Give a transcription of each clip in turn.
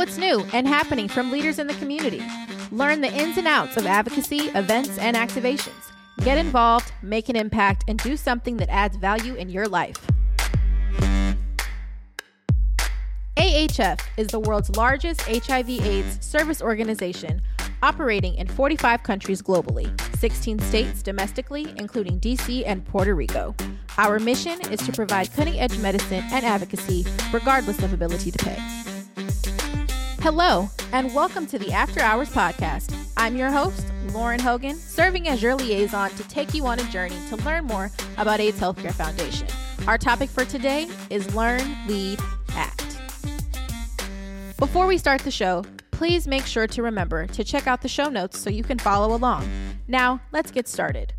what's new and happening from leaders in the community. Learn the ins and outs of advocacy, events, and activations. Get involved, make an impact, and do something that adds value in your life. AHF is the world's largest HIV/AIDS service organization, operating in 45 countries globally, 16 states domestically, including DC and Puerto Rico. Our mission is to provide cutting edge medicine and advocacy, regardless of ability to pay. Hello, and welcome to the After Hours Podcast. I'm your host, Lauren Hogan, serving as your liaison to take you on a journey to learn more about AIDS Healthcare Foundation. Our topic for today is Learn, Lead, Act. Before we start the show, please make sure to remember to check out the show notes so you can follow along. Now, let's get started.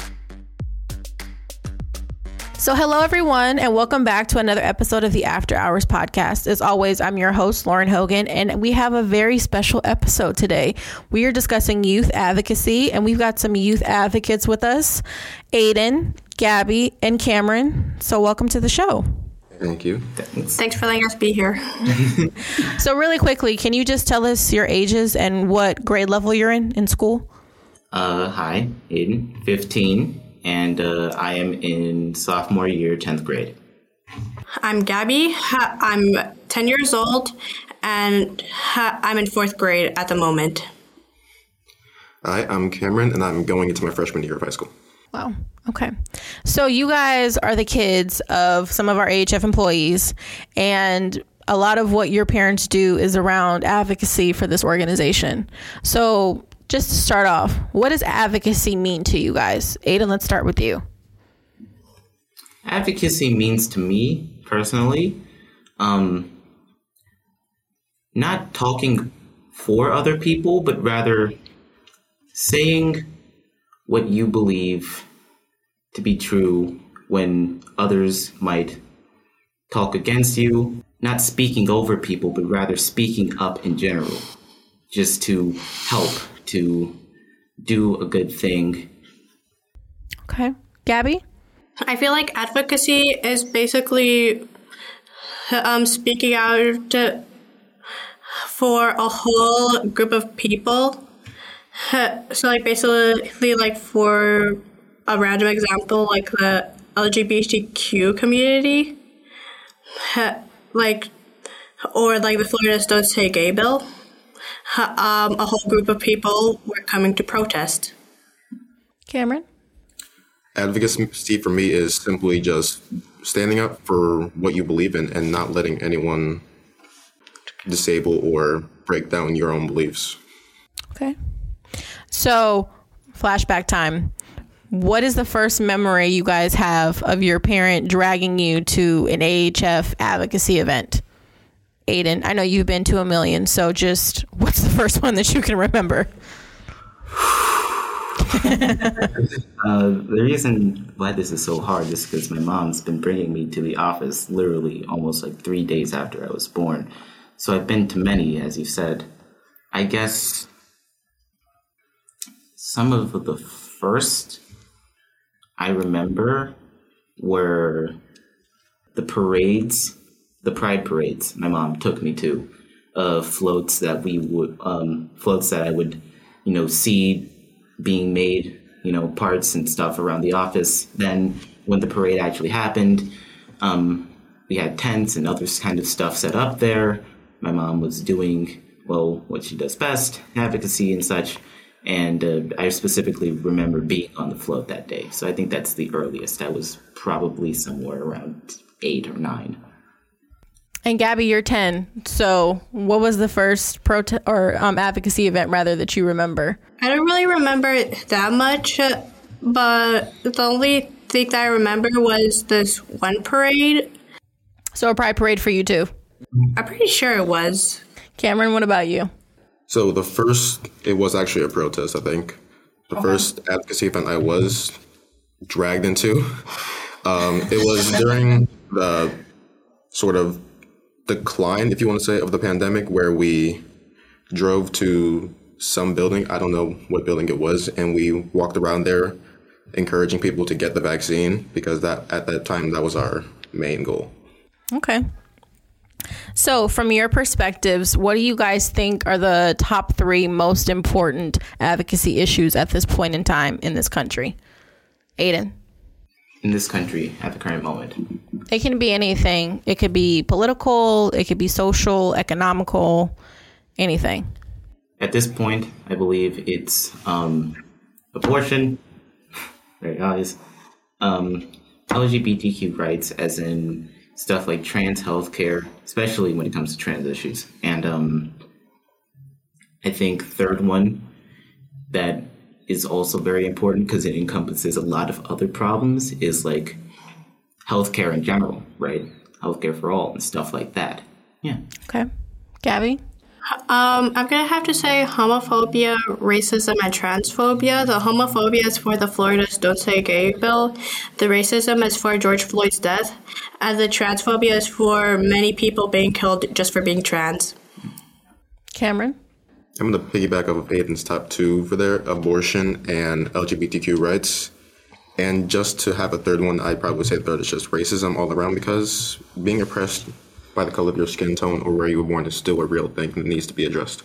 So, hello everyone, and welcome back to another episode of the After Hours podcast. As always, I'm your host, Lauren Hogan, and we have a very special episode today. We are discussing youth advocacy, and we've got some youth advocates with us Aiden, Gabby, and Cameron. So, welcome to the show. Thank you. Thanks for letting us be here. So, really quickly, can you just tell us your ages and what grade level you're in in school? Uh, hi, Aiden, 15, and uh, I am in sophomore year, 10th grade. I'm Gabby. I'm 10 years old and I'm in fourth grade at the moment. Hi, I'm Cameron, and I'm going into my freshman year of high school. Wow. Okay. So you guys are the kids of some of our AHF employees, and a lot of what your parents do is around advocacy for this organization. So, just to start off, what does advocacy mean to you guys? Aiden, let's start with you. Advocacy means to me, personally, um, not talking for other people, but rather saying what you believe to be true when others might talk against you, not speaking over people, but rather speaking up in general, just to help, to do a good thing. Okay. Gabby? I feel like advocacy is basically um, speaking out to- for a whole group of people. So, like, basically, like, for a random example, like the LGBTQ community, like, or like the Florida's Don't Say Gay bill, um, a whole group of people were coming to protest. Cameron? Advocacy for me is simply just standing up for what you believe in and not letting anyone disable or break down your own beliefs. Okay. So, flashback time. What is the first memory you guys have of your parent dragging you to an AHF advocacy event? Aiden, I know you've been to a million, so just what's the first one that you can remember? Uh, the reason why this is so hard is because my mom's been bringing me to the office literally almost like three days after I was born. So I've been to many, as you said. I guess some of the first I remember were the parades, the pride parades my mom took me to, uh, floats that we would, um, floats that I would, you know, see being made, you know, parts and stuff around the office. Then when the parade actually happened, um, we had tents and other kind of stuff set up there. My mom was doing, well, what she does best, advocacy and such. And uh, I specifically remember being on the float that day. So I think that's the earliest. I was probably somewhere around eight or nine. And Gabby, you're 10. So, what was the first protest or um, advocacy event rather that you remember? I don't really remember it that much, uh, but the only thing that I remember was this one parade. So, a pride parade for you too. I'm pretty sure it was. Cameron, what about you? So the first, it was actually a protest, I think. The first advocacy event I was dragged into, um, it was during the sort of decline, if you want to say, of the pandemic, where we drove to some building. I don't know what building it was, and we walked around there, encouraging people to get the vaccine because that at that time that was our main goal. Okay. So, from your perspectives, what do you guys think are the top three most important advocacy issues at this point in time in this country? Aiden. In this country at the current moment. It can be anything. It could be political, it could be social, economical, anything. At this point, I believe it's um, abortion, very obvious, um, LGBTQ rights, as in stuff like trans healthcare, especially when it comes to trans issues. And um, I think third one that is also very important because it encompasses a lot of other problems is like healthcare in general, right? Healthcare for all and stuff like that. Yeah. Okay. Gabby? Um, I'm gonna have to say homophobia, racism, and transphobia. The homophobia is for the Florida's Don't Say Gay bill. The racism is for George Floyd's death, and the transphobia is for many people being killed just for being trans. Cameron? I'm going to piggyback off of Aiden's top two for their abortion and LGBTQ rights. And just to have a third one, I'd probably say the third is just racism all around because being oppressed by the color of your skin tone or where you were born is still a real thing that needs to be addressed.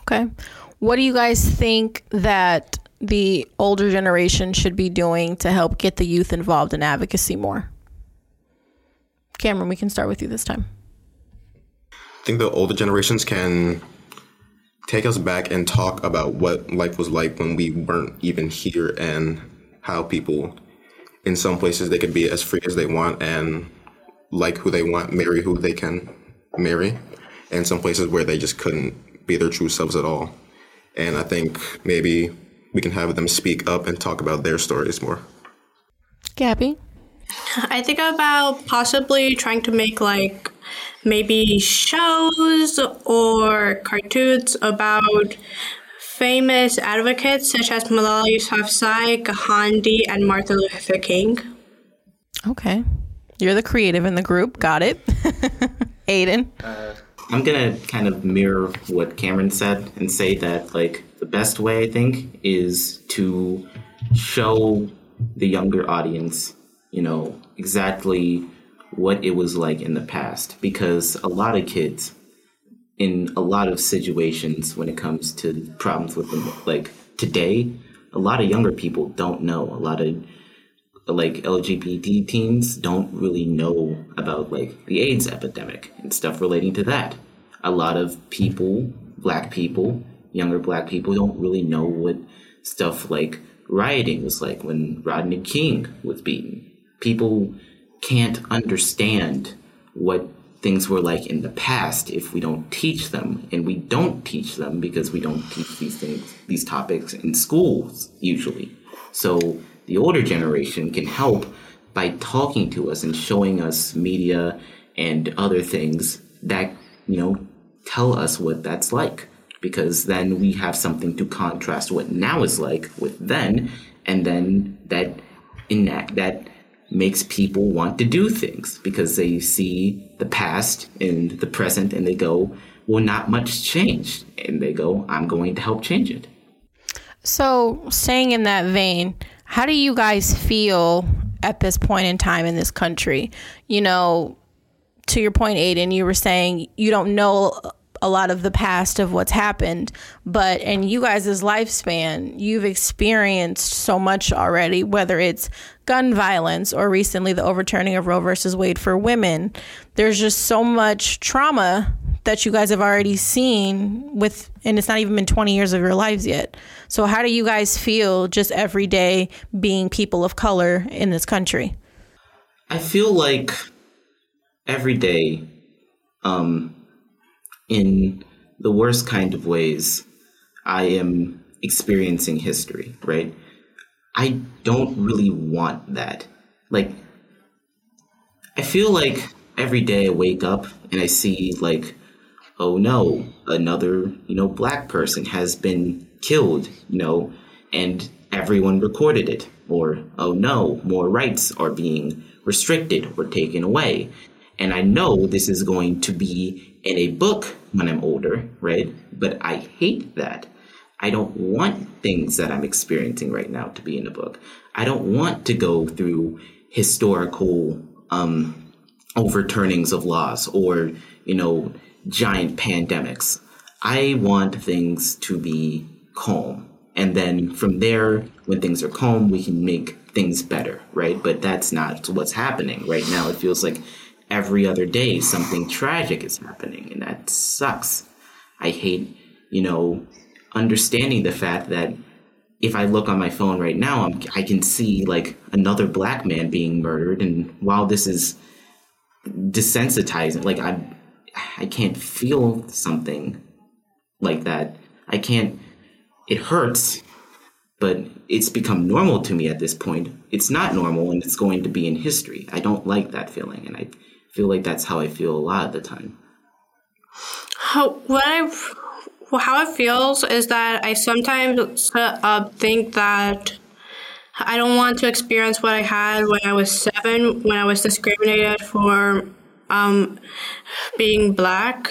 Okay. What do you guys think that the older generation should be doing to help get the youth involved in advocacy more? Cameron, we can start with you this time. I think the older generations can take us back and talk about what life was like when we weren't even here and how people in some places they could be as free as they want and like who they want, marry who they can marry, and some places where they just couldn't be their true selves at all. And I think maybe we can have them speak up and talk about their stories more. Gabby? I think about possibly trying to make like maybe shows or cartoons about famous advocates such as Malala Yousafzai, Gandhi, and Martin Luther King. Okay. You're the creative in the group. Got it. Aiden. Uh, I'm gonna kind of mirror what Cameron said and say that like the best way I think is to show the younger audience, you know, exactly what it was like in the past. Because a lot of kids in a lot of situations when it comes to problems with them like today a lot of younger people don't know. A lot of like lgbt teens don't really know about like the aids epidemic and stuff relating to that. A lot of people black people younger black people don't really know what stuff like rioting was like when rodney king was beaten. People can't understand what things were like in the past if we don't teach them. And we don't teach them because we don't teach these things these topics in schools usually. So the older generation can help by talking to us and showing us media and other things that you know tell us what that's like. Because then we have something to contrast what now is like with then and then that enact that makes people want to do things because they see the past and the present and they go, well, not much changed. And they go, I'm going to help change it. So, staying in that vein, how do you guys feel at this point in time in this country? You know, to your point, Aiden, you were saying you don't know a lot of the past of what's happened, but in you guys' lifespan, you've experienced so much already, whether it's gun violence or recently the overturning of Roe versus Wade for women. There's just so much trauma that you guys have already seen with and it's not even been 20 years of your lives yet. So how do you guys feel just every day being people of color in this country? I feel like every day um in the worst kind of ways, I am experiencing history, right? I don't really want that. Like, I feel like every day I wake up and I see, like, oh no, another, you know, black person has been killed, you know, and everyone recorded it. Or, oh no, more rights are being restricted or taken away. And I know this is going to be in a book when I'm older, right? But I hate that. I don't want things that I'm experiencing right now to be in a book. I don't want to go through historical um, overturnings of laws or you know giant pandemics. I want things to be calm, and then from there, when things are calm, we can make things better, right? But that's not what's happening right now. It feels like every other day something tragic is happening, and that sucks. I hate, you know, understanding the fact that if I look on my phone right now, I'm, I can see like another black man being murdered, and while this is desensitizing, like I, I can't feel something like that. I can't. It hurts, but it's become normal to me at this point. It's not normal, and it's going to be in history. I don't like that feeling, and I feel like that's how I feel a lot of the time. How, what I how it feels is that I sometimes uh, think that I don't want to experience what I had when I was seven, when I was discriminated for um, being black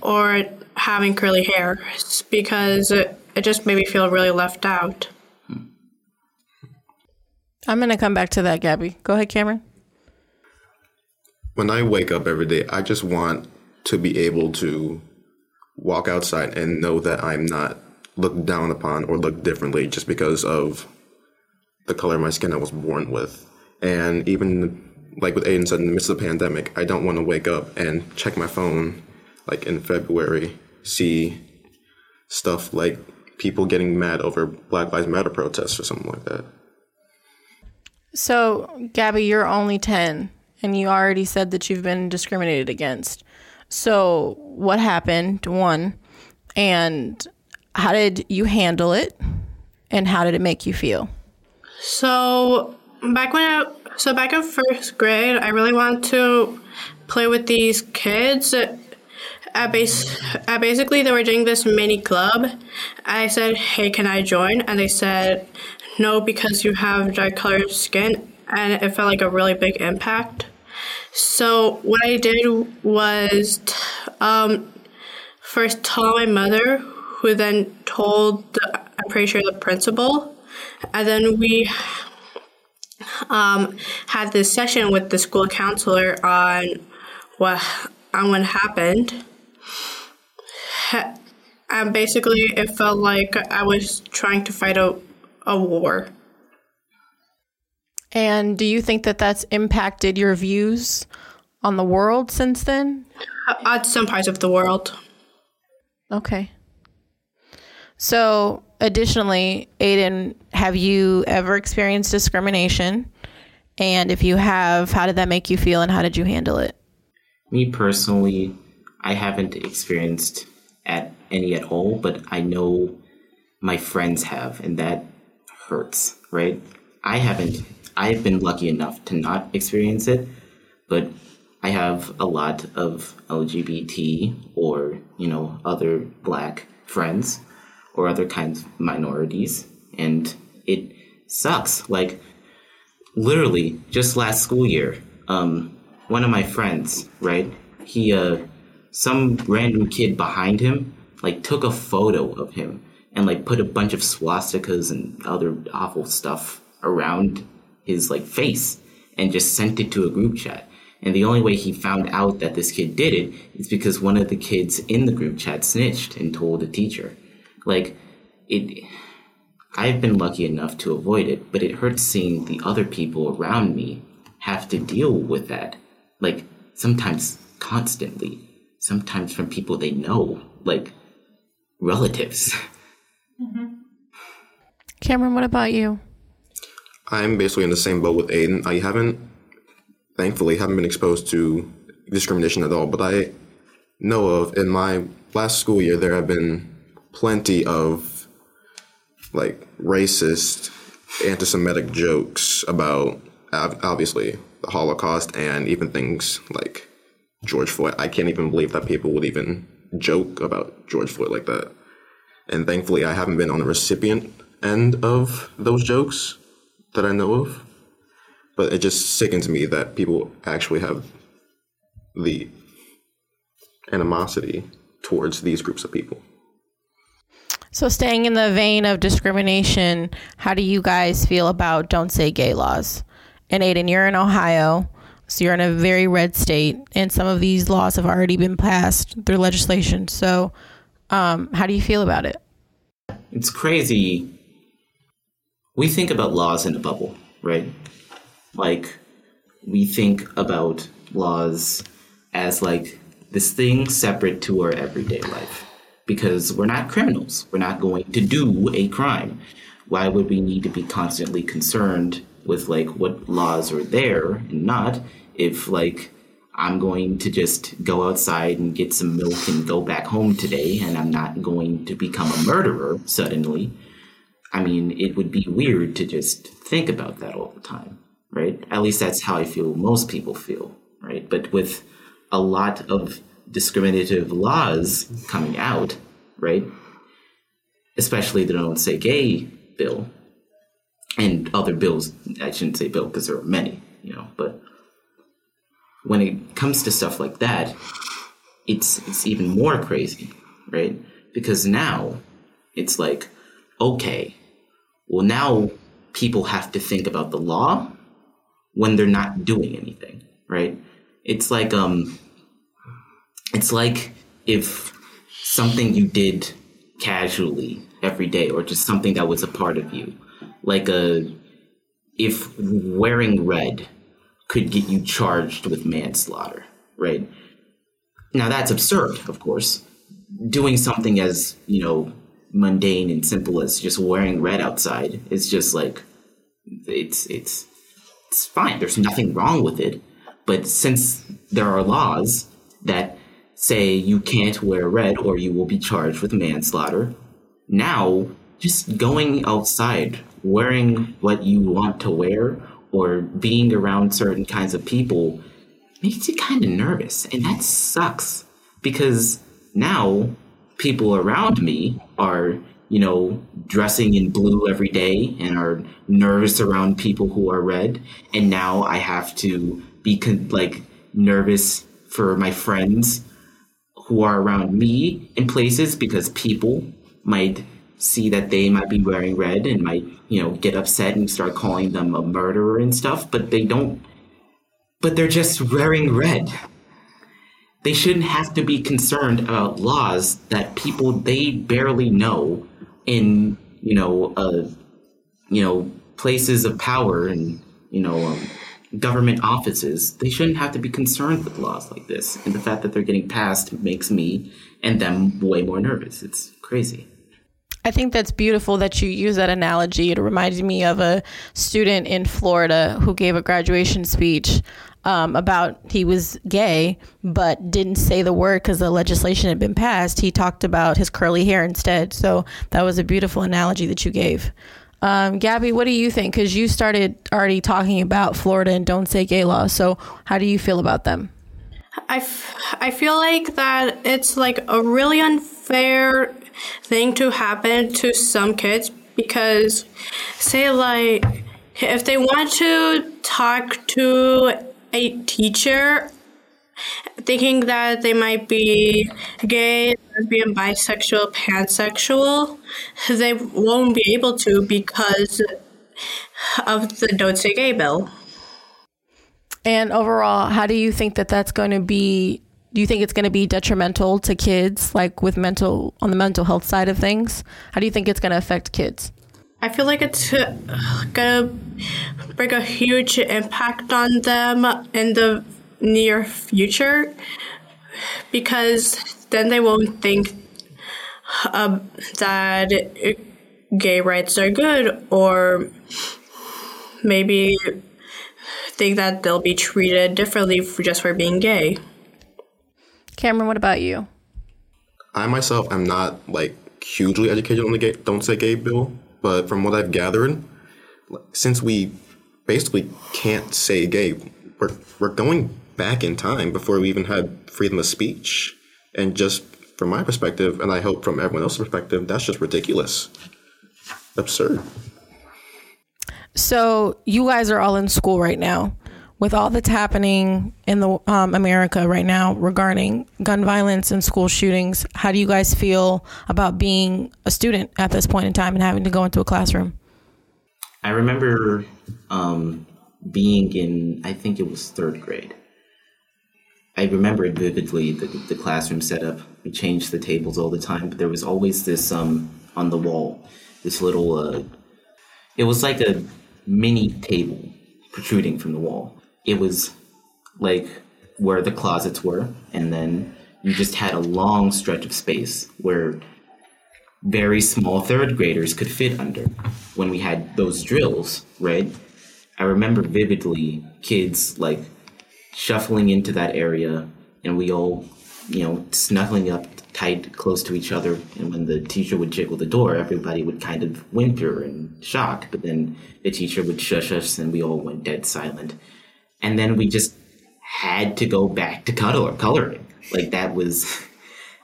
or having curly hair, because it, it just made me feel really left out. I'm going to come back to that, Gabby. Go ahead, Cameron. When I wake up every day, I just want to be able to walk outside and know that I'm not looked down upon or looked differently just because of the color of my skin I was born with. And even like with Aiden said in the midst of the pandemic, I don't want to wake up and check my phone like in February, see stuff like people getting mad over Black Lives Matter protests or something like that. So, Gabby, you're only 10 and you already said that you've been discriminated against. So, what happened? One, and how did you handle it? And how did it make you feel? So, back when I so back in first grade, I really wanted to play with these kids. At base, at basically, they were doing this mini club. I said, "Hey, can I join?" And they said, "No, because you have dark colored skin." And it felt like a really big impact. So what I did was um, first tell my mother, who then told the, I'm pretty sure the principal, and then we um, had this session with the school counselor on what on what happened. And basically, it felt like I was trying to fight a, a war. And do you think that that's impacted your views on the world since then? Uh, at some parts of the world. Okay. So, additionally, Aiden, have you ever experienced discrimination? And if you have, how did that make you feel and how did you handle it? Me personally, I haven't experienced at any at all, but I know my friends have, and that hurts, right? I haven't I've been lucky enough to not experience it, but I have a lot of LGBT or, you know, other black friends or other kinds of minorities, and it sucks. Like, literally, just last school year, um, one of my friends, right, he, uh, some random kid behind him, like, took a photo of him and, like, put a bunch of swastikas and other awful stuff around his like face and just sent it to a group chat. And the only way he found out that this kid did it is because one of the kids in the group chat snitched and told the teacher. Like it I've been lucky enough to avoid it, but it hurts seeing the other people around me have to deal with that. Like sometimes constantly, sometimes from people they know, like relatives. Mm-hmm. Cameron, what about you? I'm basically in the same boat with Aiden. I haven't, thankfully, haven't been exposed to discrimination at all, but I know of in my last school year there have been plenty of like racist, anti-Semitic jokes about obviously the Holocaust and even things like George Floyd. I can't even believe that people would even joke about George Floyd like that. And thankfully, I haven't been on the recipient end of those jokes that I know of. But it just sickens me that people actually have the animosity towards these groups of people. So, staying in the vein of discrimination, how do you guys feel about don't say gay laws? And Aiden, you're in Ohio. So you're in a very red state, and some of these laws have already been passed through legislation. So, um, how do you feel about it? It's crazy. We think about laws in a bubble, right? Like, we think about laws as like this thing separate to our everyday life because we're not criminals. We're not going to do a crime. Why would we need to be constantly concerned with like what laws are there and not if like I'm going to just go outside and get some milk and go back home today and I'm not going to become a murderer suddenly? I mean, it would be weird to just think about that all the time, right? At least that's how I feel most people feel, right? But with a lot of discriminative laws coming out, right? Especially the Don't Say Gay bill and other bills. I shouldn't say bill because there are many, you know, but when it comes to stuff like that, it's it's even more crazy, right? Because now it's like, okay, well now people have to think about the law when they're not doing anything, right? It's like um it's like if something you did casually every day or just something that was a part of you like a if wearing red could get you charged with manslaughter right now that's absurd of course doing something as you know mundane and simple as just wearing red outside is just like it's it's it's fine there's nothing wrong with it but since there are laws that say you can't wear red or you will be charged with manslaughter. Now, just going outside, wearing what you want to wear, or being around certain kinds of people makes you kind of nervous. And that sucks because now people around me are, you know, dressing in blue every day and are nervous around people who are red. And now I have to be con- like nervous for my friends who are around me in places because people might see that they might be wearing red and might, you know, get upset and start calling them a murderer and stuff, but they don't, but they're just wearing red. They shouldn't have to be concerned about laws that people they barely know in, you know, uh, you know, places of power and, you know, um, government offices, they shouldn't have to be concerned with laws like this. And the fact that they're getting passed makes me and them way more nervous. It's crazy. I think that's beautiful that you use that analogy. It reminds me of a student in Florida who gave a graduation speech um, about he was gay, but didn't say the word because the legislation had been passed. He talked about his curly hair instead. So that was a beautiful analogy that you gave. Um, Gabby, what do you think? Because you started already talking about Florida and don't say gay laws. So, how do you feel about them? I, f- I feel like that it's like a really unfair thing to happen to some kids because, say, like, if they want to talk to a teacher thinking that they might be gay, lesbian, bisexual, pansexual, they won't be able to because of the Don't Say Gay bill. And overall, how do you think that that's going to be? Do you think it's going to be detrimental to kids, like with mental on the mental health side of things? How do you think it's going to affect kids? I feel like it's gonna bring a huge impact on them in the near future because then they won't think uh, that gay rights are good or maybe think that they'll be treated differently for just for being gay. Cameron, what about you? I myself am not like hugely educated on the gay, don't say gay bill, but from what I've gathered, since we basically can't say gay, we're, we're going back in time before we even had freedom of speech. And just from my perspective, and I hope from everyone else's perspective, that's just ridiculous. Absurd. So you guys are all in school right now. With all that's happening in the um, America right now regarding gun violence and school shootings, how do you guys feel about being a student at this point in time and having to go into a classroom? I remember um, being in, I think it was third grade. I remember vividly the, the classroom setup. We changed the tables all the time, but there was always this um on the wall, this little uh, it was like a mini table protruding from the wall. It was like where the closets were, and then you just had a long stretch of space where very small third graders could fit under when we had those drills, right? I remember vividly kids like shuffling into that area and we all, you know, snuggling up tight close to each other. And when the teacher would jiggle the door, everybody would kind of whimper and shock. But then the teacher would shush us and we all went dead silent. And then we just had to go back to color coloring. Like that was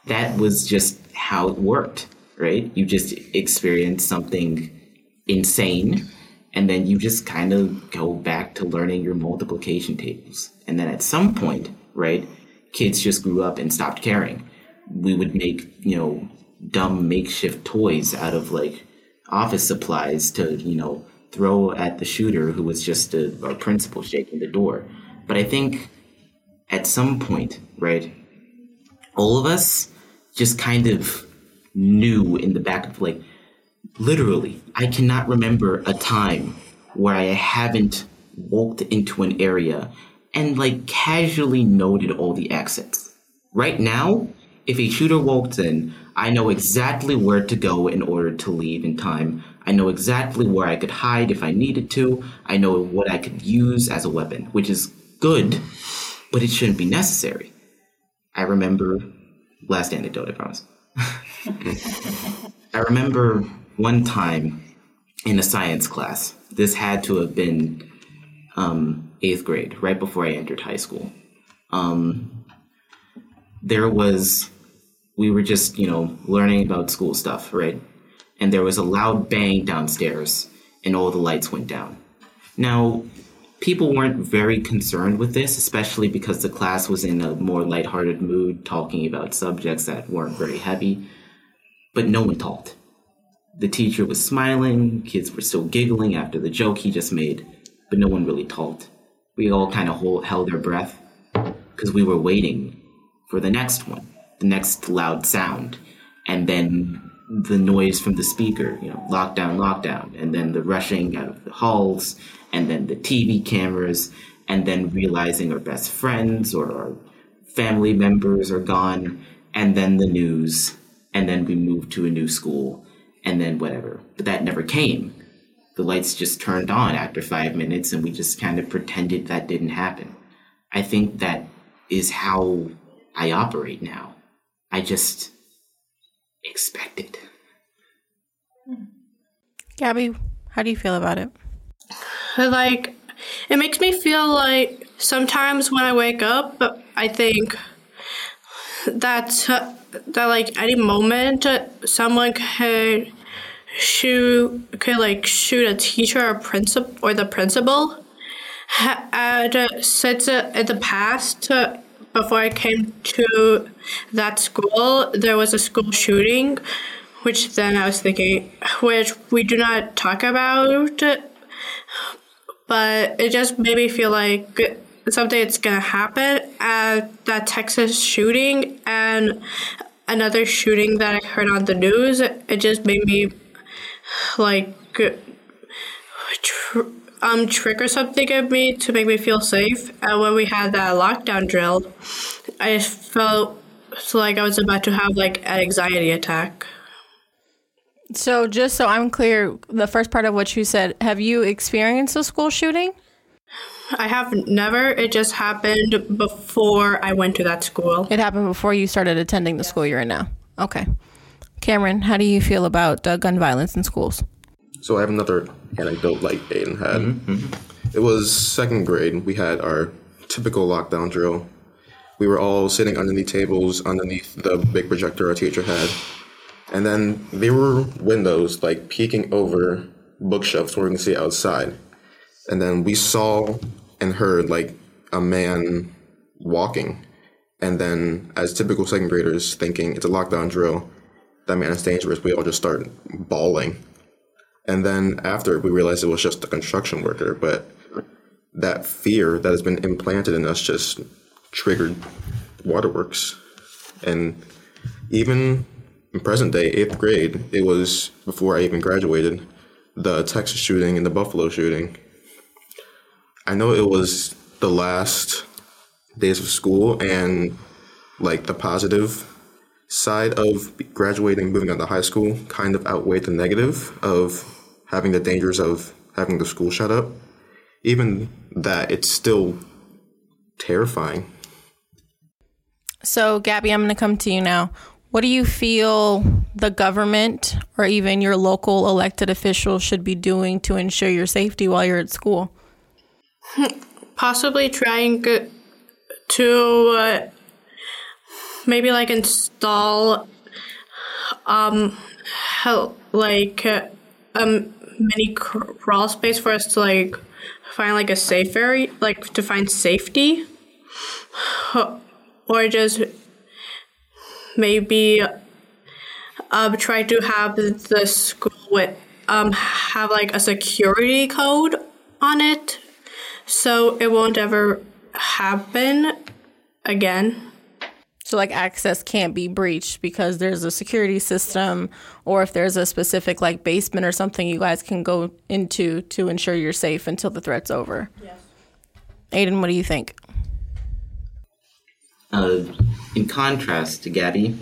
that was just how it worked, right? You just experience something insane and then you just kind of go back to learning your multiplication tables. And then at some point, right, kids just grew up and stopped caring. We would make, you know, dumb makeshift toys out of like office supplies to, you know, throw at the shooter who was just a, a principal shaking the door. But I think at some point, right, all of us just kind of knew in the back of like, literally, I cannot remember a time where I haven't walked into an area and like casually noted all the exits. Right now, if a shooter walks in, I know exactly where to go in order to leave in time. I know exactly where I could hide if I needed to. I know what I could use as a weapon, which is good, but it shouldn't be necessary. I remember last anecdote, I promise. I remember one time in a science class. This had to have been um, eighth grade, right before I entered high school. Um, there was, we were just, you know, learning about school stuff, right? And there was a loud bang downstairs, and all the lights went down. Now, people weren't very concerned with this, especially because the class was in a more lighthearted mood, talking about subjects that weren't very heavy. But no one talked. The teacher was smiling, kids were still giggling after the joke he just made, but no one really talked. We all kind of held our breath because we were waiting for the next one, the next loud sound, and then the noise from the speaker, you know, lockdown, lockdown, and then the rushing out of the halls, and then the TV cameras, and then realizing our best friends or our family members are gone, and then the news, and then we moved to a new school, and then whatever. But that never came. The lights just turned on after five minutes, and we just kind of pretended that didn't happen. I think that is how I operate now. I just expect it. Gabby, how do you feel about it? Like, it makes me feel like sometimes when I wake up, I think that uh, that like any moment someone could shoot could like shoot a teacher or principal or the principal. And uh, since uh, in the past, uh, before I came to that school, there was a school shooting, which then I was thinking, which we do not talk about, but it just made me feel like something is gonna happen at that Texas shooting and another shooting that I heard on the news. It just made me like tr- um trigger something in me to make me feel safe. And when we had that lockdown drill, I felt like I was about to have like an anxiety attack. So, just so I'm clear, the first part of what you said, have you experienced a school shooting? I have never. It just happened before I went to that school. It happened before you started attending the school you're in now. Okay. Cameron, how do you feel about uh, gun violence in schools? So I have another anecdote like Aiden had. Mm-hmm. It was second grade. We had our typical lockdown drill. We were all sitting underneath tables underneath the big projector our teacher had. And then there were windows like peeking over bookshelves where we can see outside. And then we saw and heard like a man walking. And then, as typical second graders, thinking it's a lockdown drill, that man is dangerous, we all just started bawling. And then after we realized it was just a construction worker, but that fear that has been implanted in us just triggered waterworks. And even in present day, eighth grade, it was before I even graduated, the Texas shooting and the Buffalo shooting. I know it was the last days of school and like the positive side of graduating, moving on to high school kind of outweighed the negative of having the dangers of having the school shut up. Even that, it's still terrifying. So, Gabby, I'm going to come to you now. What do you feel the government or even your local elected officials should be doing to ensure your safety while you're at school? Possibly trying to uh, maybe like install um help like uh, um mini crawl space for us to like find like a safe area like to find safety? Or just maybe um try to have the school with um have like a security code on it so it won't ever happen again so like access can't be breached because there's a security system or if there's a specific like basement or something you guys can go into to ensure you're safe until the threat's over. Yes. Aiden, what do you think? Uh, in contrast to Gabby,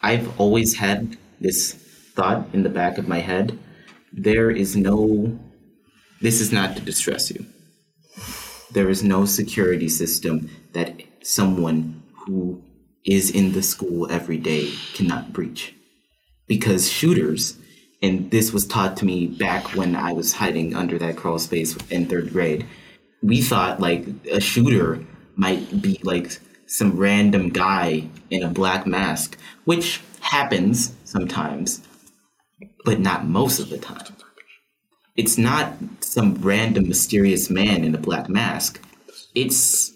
I've always had this thought in the back of my head. There is no, this is not to distress you. There is no security system that someone who is in the school every day cannot breach. Because shooters, and this was taught to me back when I was hiding under that crawl space in third grade, we thought like a shooter might be like some random guy in a black mask, which happens sometimes, but not most of the time. It's not some random mysterious man in a black mask. It's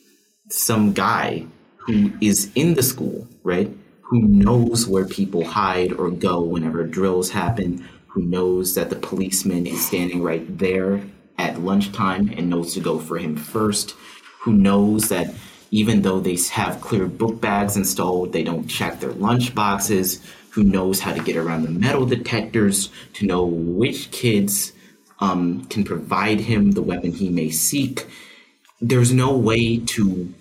some guy who is in the school, right? Who knows where people hide or go whenever drills happen, who knows that the policeman is standing right there at lunchtime and knows to go for him first, who knows that even though they have clear book bags installed, they don't check their lunch boxes, who knows how to get around the metal detectors to know which kids um, can provide him the weapon he may seek. There's no way to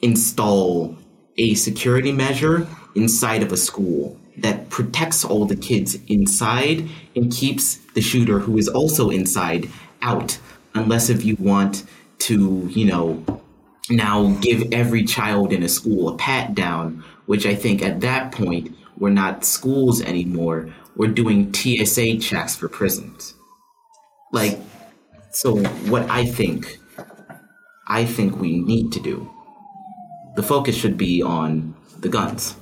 install a security measure inside of a school that protects all the kids inside and keeps the shooter who is also inside out unless if you want to you know now give every child in a school a pat down which i think at that point we're not schools anymore. We're doing tsa checks for prisons. Like so what i think i think we need to do the focus should be on the guns.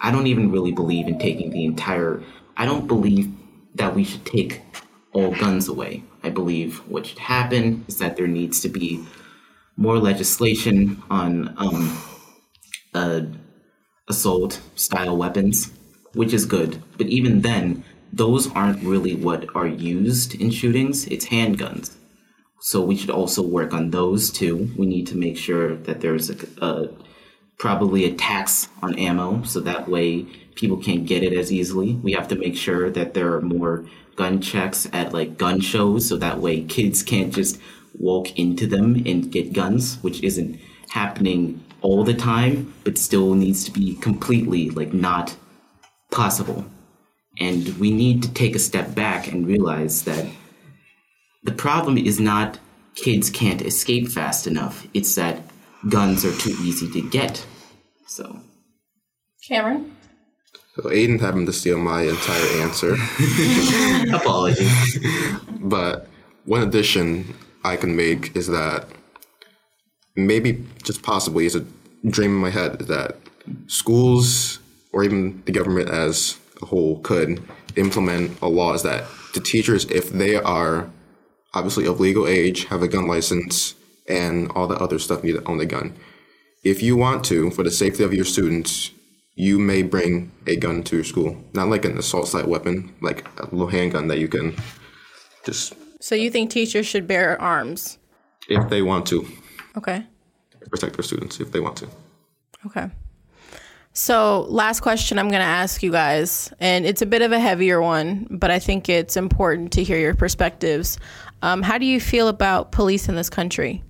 I don't even really believe in taking the entire. I don't believe that we should take all guns away. I believe what should happen is that there needs to be more legislation on um, uh, assault style weapons, which is good. But even then, those aren't really what are used in shootings. It's handguns. So we should also work on those too. We need to make sure that there's a, a probably a tax on ammo so that way people can't get it as easily. We have to make sure that there are more gun checks at like gun shows so that way kids can't just walk into them and get guns, which isn't happening all the time, but still needs to be completely like not possible. And we need to take a step back and realize that the problem is not kids can't escape fast enough. It's that guns are too easy to get. So, Cameron? So Aiden having to steal my entire answer. Apologies. but one addition I can make is that maybe just possibly is a dream in my head that schools or even the government as a whole could implement a laws that the teachers, if they are obviously of legal age, have a gun license, and all the other stuff needed on the gun. If you want to, for the safety of your students, you may bring a gun to your school. Not like an assault site weapon, like a little handgun that you can just. So you think teachers should bear arms? if they want to Okay. protect their students, if they want to. Okay. So, last question I'm going to ask you guys, and it's a bit of a heavier one, but I think it's important to hear your perspectives. Um, how do you feel about police in this country?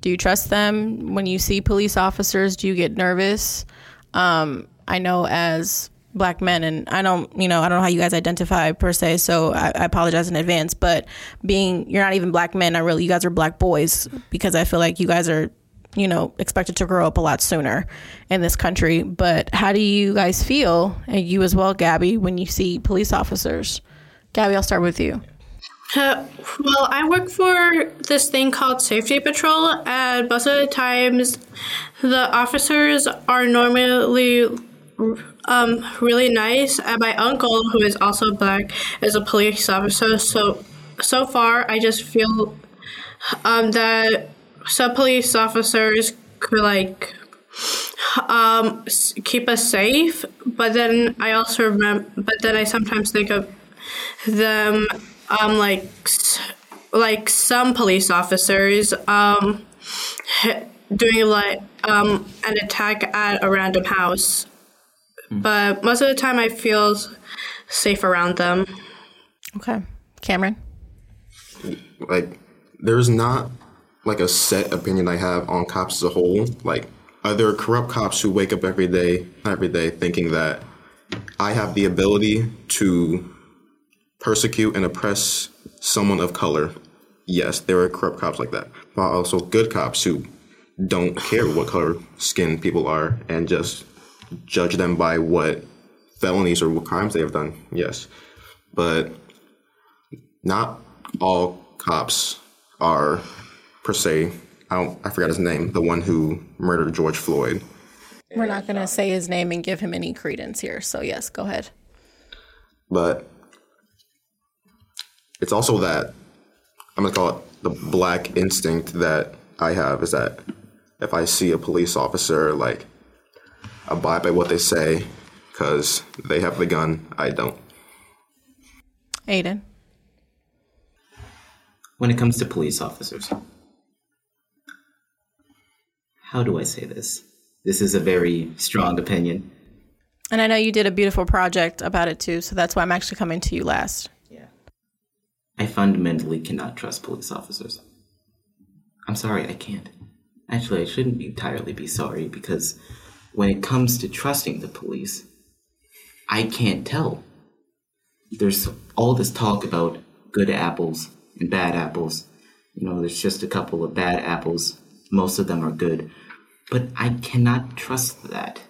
Do you trust them when you see police officers? Do you get nervous? Um, I know as black men, and I don't, you know, I don't know how you guys identify per se, so I, I apologize in advance. But being you're not even black men, I really, you guys are black boys because I feel like you guys are you know, expected to grow up a lot sooner in this country. But how do you guys feel, and you as well, Gabby, when you see police officers? Gabby, I'll start with you. Uh, well, I work for this thing called Safety Patrol, and most of the times the officers are normally um, really nice. And my uncle, who is also black, is a police officer. So, so far, I just feel um, that some police officers could like um, keep us safe, but then I also remember, but then I sometimes think of them um, like like some police officers um, doing like um, an attack at a random house. But most of the time, I feel safe around them. Okay, Cameron. Like, there's not like a set opinion I have on cops as a whole. Like, are there corrupt cops who wake up every day, every day, thinking that I have the ability to persecute and oppress someone of color? Yes, there are corrupt cops like that, but also good cops who don't care what color skin people are and just judge them by what felonies or what crimes they have done. Yes, but not all cops are per se. I don't. I forgot his name. The one who murdered George Floyd. We're not going to say his name and give him any credence here. So yes, go ahead. But it's also that I'm gonna call it the black instinct that I have is that if I see a police officer like abide by what they say because they have the gun, I don't. Aiden. When it comes to police officers, how do I say this? This is a very strong opinion. And I know you did a beautiful project about it too, so that's why I'm actually coming to you last. I fundamentally cannot trust police officers. I'm sorry, I can't. Actually, I shouldn't entirely be sorry because when it comes to trusting the police, I can't tell. There's all this talk about good apples and bad apples. You know, there's just a couple of bad apples. Most of them are good. But I cannot trust that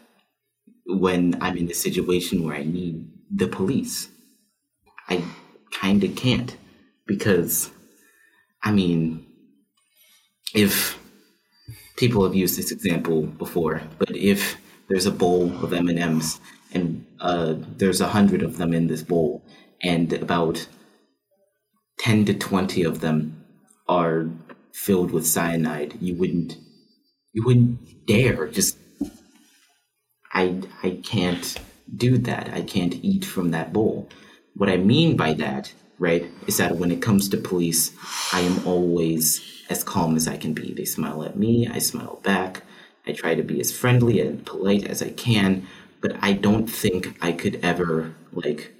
when I'm in a situation where I need the police. I kind of can't because, I mean, if people have used this example before, but if there's a bowl of M and M's and uh, there's a hundred of them in this bowl, and about ten to twenty of them are filled with cyanide, you wouldn't you wouldn't dare just I I can't do that. I can't eat from that bowl. What I mean by that, right, is that when it comes to police, I am always as calm as I can be. They smile at me, I smile back. I try to be as friendly and polite as I can, but I don't think I could ever like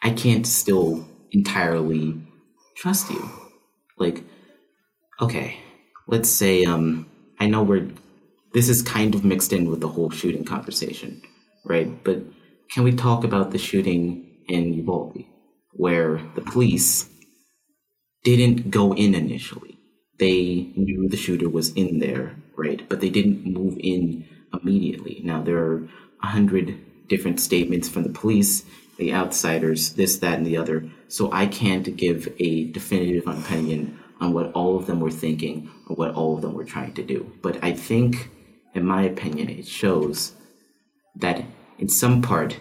I can't still entirely trust you. Like okay, let's say um I know we're this is kind of mixed in with the whole shooting conversation, right? But can we talk about the shooting in Uvalde, where the police didn't go in initially? They knew the shooter was in there, right? But they didn't move in immediately. Now, there are a hundred different statements from the police, the outsiders, this, that, and the other. So I can't give a definitive opinion on what all of them were thinking or what all of them were trying to do. But I think in my opinion, it shows that in some part,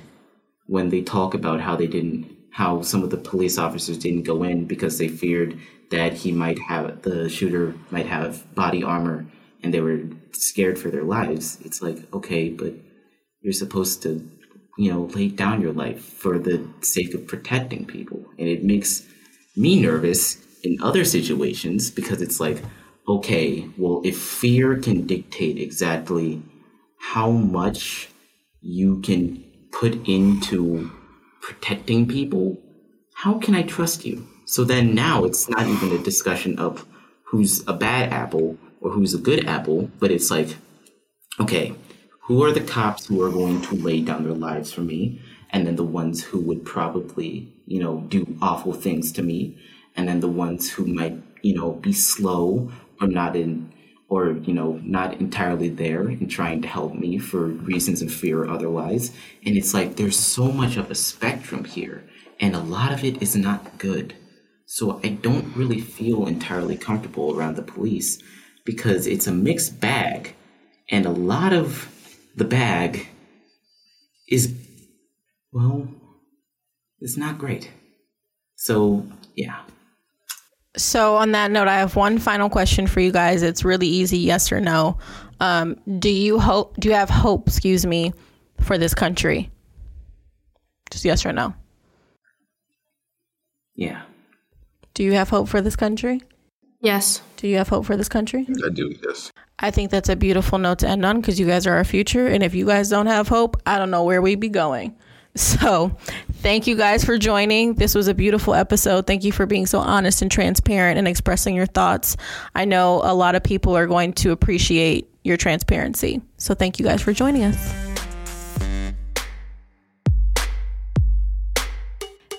when they talk about how they didn't, how some of the police officers didn't go in because they feared that he might have, the shooter might have body armor and they were scared for their lives. It's like, okay, but you're supposed to, you know, lay down your life for the sake of protecting people. And it makes me nervous in other situations because it's like, okay, well, if fear can dictate exactly how much you can put into protecting people, how can I trust you? So then now it's not even a discussion of who's a bad apple or who's a good apple, but it's like, okay, who are the cops who are going to lay down their lives for me? And then the ones who would probably, you know, do awful things to me. And then the ones who might, you know, be slow or not in, or, you know, not entirely there and trying to help me for reasons of fear or otherwise. And it's like there's so much of a spectrum here. And a lot of it is not good. So I don't really feel entirely comfortable around the police because it's a mixed bag. And a lot of the bag is, well, it's not great. So, yeah. So, on that note, I have one final question for you guys. It's really easy yes or no. Um, do you hope, do you have hope, excuse me, for this country? Just yes or no. Yeah. Do you have hope for this country? Yes. Do you have hope for this country? I do, yes. I think that's a beautiful note to end on because you guys are our future. And if you guys don't have hope, I don't know where we'd be going. So, thank you guys for joining. This was a beautiful episode. Thank you for being so honest and transparent and expressing your thoughts. I know a lot of people are going to appreciate your transparency. So, thank you guys for joining us.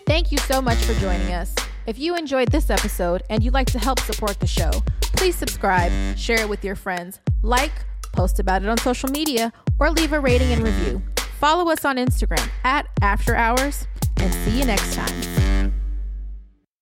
Thank you so much for joining us. If you enjoyed this episode and you'd like to help support the show, please subscribe, share it with your friends, like, post about it on social media, or leave a rating and review. Follow us on Instagram at After Hours, and see you next time.